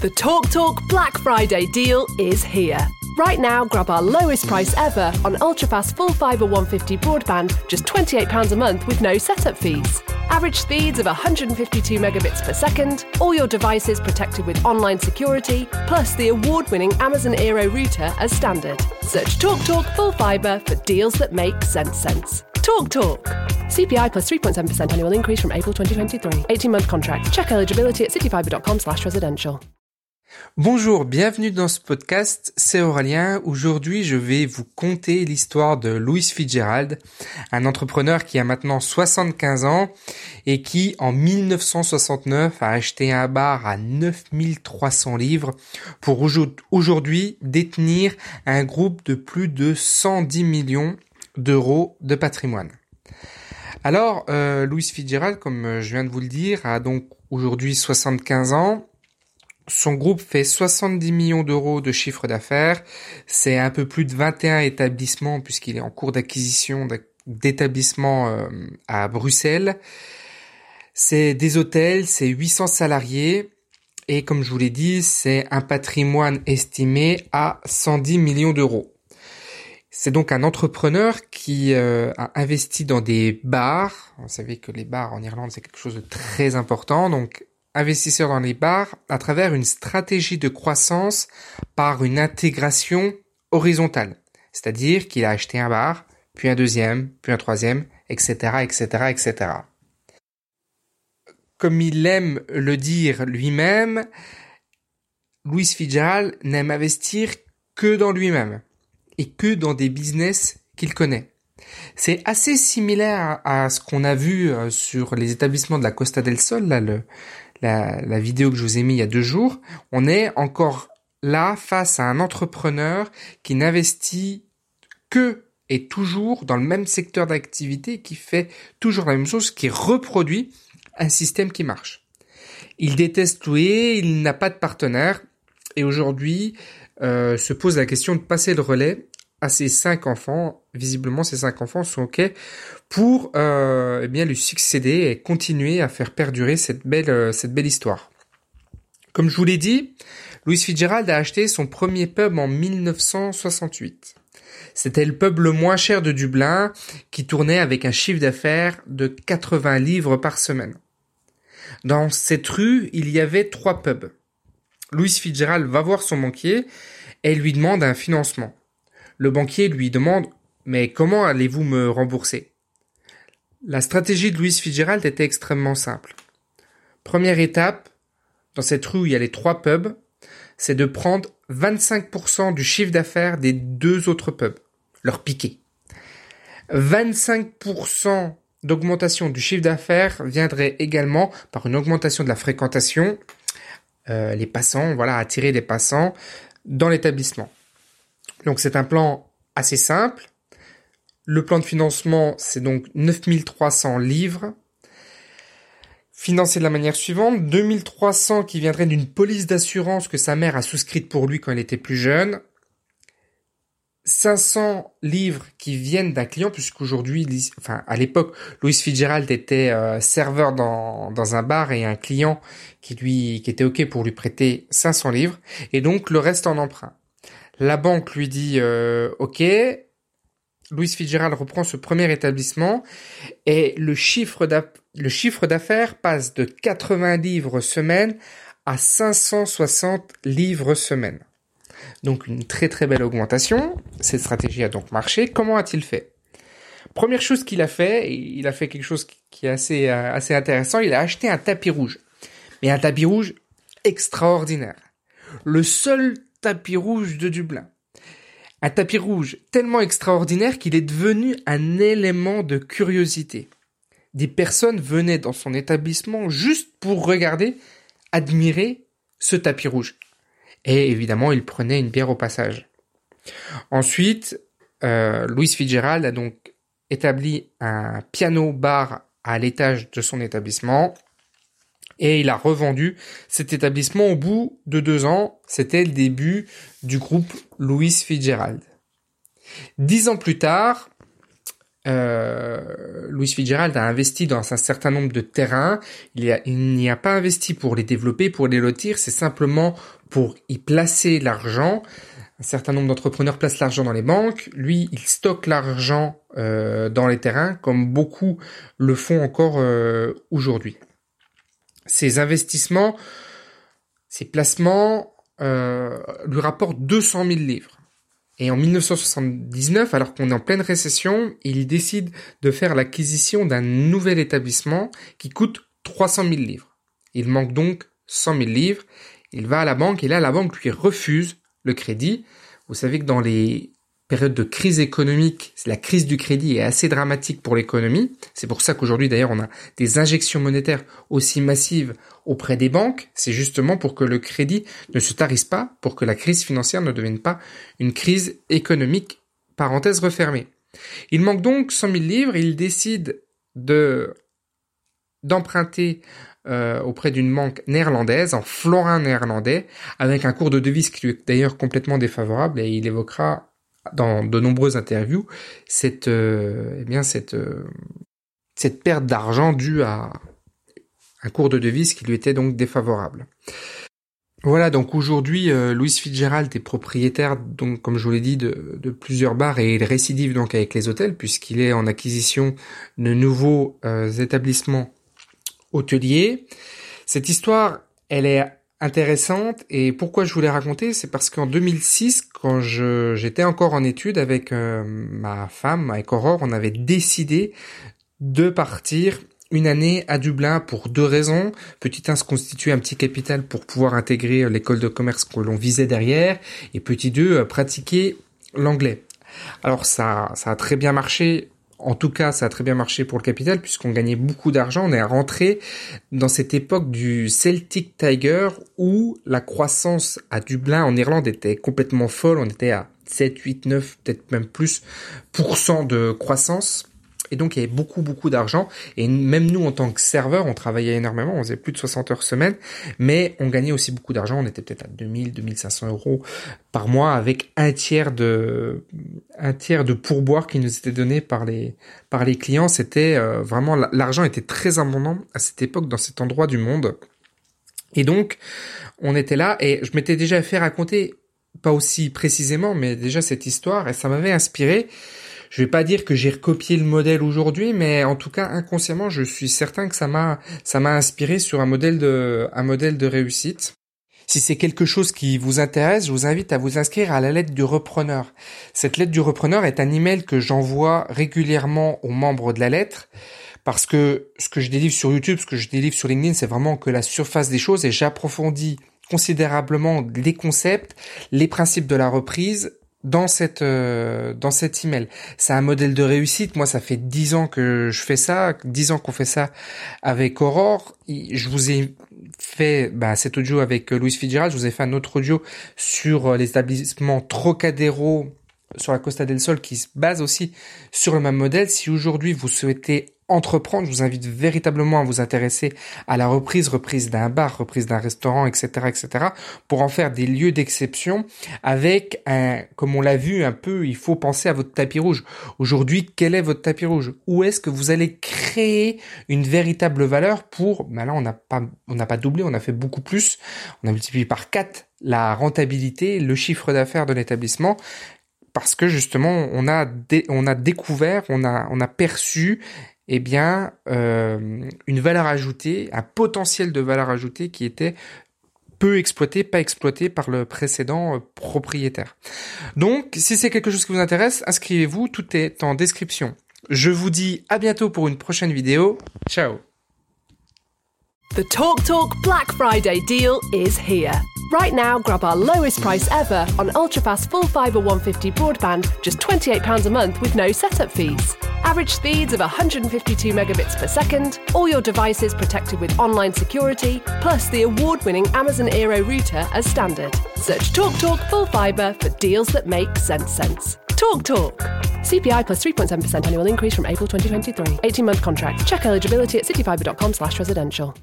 The Talk Talk Black Friday deal is here. Right now, grab our lowest price ever on ultrafast full fibre 150 broadband, just £28 a month with no setup fees. Average speeds of 152 megabits per second, all your devices protected with online security, plus the award winning Amazon Aero router as standard. Search Talk Talk Full Fibre for deals that make sense sense. Talk Talk. CPI plus 3.7% annual increase from April 2023. 18 month contract. Check eligibility at cityfibre.com slash residential. Bonjour, bienvenue dans ce podcast, c'est Aurélien. Aujourd'hui, je vais vous conter l'histoire de Louis Fitzgerald, un entrepreneur qui a maintenant 75 ans et qui, en 1969, a acheté un bar à 9300 livres pour aujourd'hui détenir un groupe de plus de 110 millions d'euros de patrimoine. Alors, euh, Louis Fitzgerald, comme je viens de vous le dire, a donc aujourd'hui 75 ans son groupe fait 70 millions d'euros de chiffre d'affaires. C'est un peu plus de 21 établissements puisqu'il est en cours d'acquisition d'établissements euh, à Bruxelles. C'est des hôtels, c'est 800 salariés et comme je vous l'ai dit, c'est un patrimoine estimé à 110 millions d'euros. C'est donc un entrepreneur qui euh, a investi dans des bars. Vous savez que les bars en Irlande, c'est quelque chose de très important. Donc investisseur dans les bars à travers une stratégie de croissance par une intégration horizontale. C'est-à-dire qu'il a acheté un bar, puis un deuxième, puis un troisième, etc., etc., etc. Comme il aime le dire lui-même, Louis Fitzgerald n'aime investir que dans lui-même et que dans des business qu'il connaît. C'est assez similaire à, ce qu'on a vu euh, sur les établissements de la Costa del Sol, là, la, vidéo que je vous ai mis il y a deux jours, on est encore là face à un entrepreneur qui n'investit que et toujours dans le même secteur d'activité, qui fait toujours la même chose, qui reproduit un système qui marche. Il déteste louer, il n'a pas de partenaire, et aujourd'hui euh, se pose la question de passer le relais à ses cinq enfants. Visiblement, ces cinq enfants sont ok pour euh, eh bien lui succéder et continuer à faire perdurer cette belle euh, cette belle histoire. Comme je vous l'ai dit, Louis Fitzgerald a acheté son premier pub en 1968. C'était le pub le moins cher de Dublin qui tournait avec un chiffre d'affaires de 80 livres par semaine. Dans cette rue, il y avait trois pubs. Louis Fitzgerald va voir son banquier et lui demande un financement. Le banquier lui demande Mais comment allez-vous me rembourser? La stratégie de Louis Fitzgerald était extrêmement simple. Première étape, dans cette rue où il y a les trois pubs, c'est de prendre 25% du chiffre d'affaires des deux autres pubs, leur piquer. 25% d'augmentation du chiffre d'affaires viendrait également par une augmentation de la fréquentation, euh, les passants, voilà, attirer les passants dans l'établissement. Donc c'est un plan assez simple. Le plan de financement, c'est donc 9300 livres. Financé de la manière suivante, 2300 qui viendraient d'une police d'assurance que sa mère a souscrite pour lui quand il était plus jeune. 500 livres qui viennent d'un client, puisqu'aujourd'hui, enfin à l'époque, Louis Fitzgerald était euh, serveur dans, dans un bar et un client qui lui qui était ok pour lui prêter 500 livres, et donc le reste en emprunt. La banque lui dit euh, OK. Louis Fitzgerald reprend ce premier établissement et le chiffre d'affaires passe de 80 livres semaine à 560 livres semaine. Donc une très très belle augmentation. Cette stratégie a donc marché. Comment a-t-il fait? Première chose qu'il a fait, il a fait quelque chose qui est assez, euh, assez intéressant, il a acheté un tapis rouge. Mais un tapis rouge extraordinaire. Le seul tapis rouge de Dublin. Un tapis rouge tellement extraordinaire qu'il est devenu un élément de curiosité. Des personnes venaient dans son établissement juste pour regarder, admirer ce tapis rouge. Et évidemment, il prenait une bière au passage. Ensuite, euh, Louis Fitzgerald a donc établi un piano-bar à l'étage de son établissement et il a revendu cet établissement au bout de deux ans. C'était le début du groupe Louis Fitzgerald. Dix ans plus tard, euh, Louis Fitzgerald a investi dans un certain nombre de terrains. Il, n'y a pas investi pour les développer, pour les lotir, c'est simplement pour y placer l'argent. Un certain nombre d'entrepreneurs placent l'argent dans les banques. Lui, il stocke l'argent euh, dans les terrains, comme beaucoup le font encore euh, aujourd'hui. Ces investissements, ces placements euh, lui rapportent 200 000 livres. Et en 1979, alors qu'on est en pleine récession, il décide de faire l'acquisition d'un nouvel établissement qui coûte 300 000 livres. Il manque donc 100 000 livres. Il va à la banque et là, la banque lui refuse le crédit. Vous savez que dans les périodes de crise économique, la crise du crédit est assez dramatique pour l'économie. C'est pour ça qu'aujourd'hui, d'ailleurs, on a des injections monétaires aussi massives auprès des banques. C'est justement pour que le crédit ne se tarisse pas, pour que la crise financière ne devienne pas une crise économique. Parenthèse refermée. Il manque donc 100 000 livres. Il décide de d'emprunter euh, auprès d'une banque néerlandaise, en florin néerlandais, avec un cours de devise qui lui est d'ailleurs complètement défavorable, et il évoquera dans de nombreuses interviews cette, euh, eh bien cette, euh, cette perte d'argent due à un cours de devise qui lui était donc défavorable. Voilà, donc aujourd'hui, euh, Louis Fitzgerald est propriétaire, donc comme je vous l'ai dit, de, de, plusieurs bars et il récidive donc avec les hôtels puisqu'il est en acquisition de nouveaux établissements hôtelier. Cette histoire, elle est intéressante et pourquoi je voulais raconter, c'est parce qu'en 2006, quand j'étais encore en études avec euh, ma femme, avec Aurore, on avait décidé de partir une année à Dublin pour deux raisons. Petit 1, se constituer un petit capital pour pouvoir intégrer l'école de commerce que l'on visait derrière. Et petit 2, pratiquer l'anglais. Alors ça, ça a très bien marché en tout cas, ça a très bien marché pour le capital puisqu'on gagnait beaucoup d'argent. On est rentré dans cette époque du Celtic Tiger où la croissance à Dublin en Irlande était complètement folle. On était à 7, 8, 9, peut-être même plus pour cent de croissance. Et donc il y avait beaucoup beaucoup d'argent. Et même nous en tant que serveur on travaillait énormément, on faisait plus de 60 heures semaine, mais on gagnait aussi beaucoup d'argent, on était peut-être à 2000, 2500 euros par mois avec un tiers de un tiers de pourboire qui nous était donné par les par les clients. C'était euh, vraiment l'argent était très abondant à cette époque dans cet endroit du monde. Et donc on était là. Et je m'étais déjà fait raconter pas aussi précisément, mais déjà cette histoire. Et ça m'avait inspiré je vais pas dire que j'ai recopié le modèle aujourd'hui, mais en tout cas inconsciemment, je suis certain que ça m'a ça m'a inspiré sur un modèle de un modèle de réussite. Si c'est quelque chose qui vous intéresse, je vous invite à vous inscrire à la lettre du repreneur. Cette lettre du repreneur est un email que j'envoie régulièrement aux membres de la lettre parce que ce que je délivre sur YouTube, ce que je délivre sur LinkedIn, c'est vraiment que la surface des choses et j'approfondis considérablement les concepts, les principes de la reprise dans cette euh, dans cet email. C'est un modèle de réussite. Moi, ça fait dix ans que je fais ça, dix ans qu'on fait ça avec Aurore. Je vous ai fait bah, cet audio avec Louis Fitzgerald. Je vous ai fait un autre audio sur euh, l'établissement Trocadéro sur la Costa del Sol qui se base aussi sur le même modèle. Si aujourd'hui vous souhaitez entreprendre, je vous invite véritablement à vous intéresser à la reprise, reprise d'un bar, reprise d'un restaurant, etc., etc., pour en faire des lieux d'exception avec un, comme on l'a vu un peu, il faut penser à votre tapis rouge. Aujourd'hui, quel est votre tapis rouge? Où est-ce que vous allez créer une véritable valeur pour, ben là, on n'a pas, on n'a pas doublé, on a fait beaucoup plus. On a multiplié par 4 la rentabilité, le chiffre d'affaires de l'établissement parce que justement on a on a découvert, on a on a perçu eh bien, euh, une valeur ajoutée, un potentiel de valeur ajoutée qui était peu exploité, pas exploité par le précédent euh, propriétaire. Donc, si c'est quelque chose qui vous intéresse, inscrivez-vous, tout est en description. Je vous dis à bientôt pour une prochaine vidéo. Ciao The Talk Talk Black Friday deal is here. Right now, grab our lowest price ever on ultrafast full fibre 150 broadband, just £28 a month with no setup fees. Average speeds of 152 megabits per second, all your devices protected with online security, plus the award winning Amazon Aero router as standard. Search Talk Talk Full Fibre for deals that make sense sense. Talk Talk. CPI plus 3.7% annual increase from April 2023. 18 month contract. Check eligibility at cityfibre.com slash residential.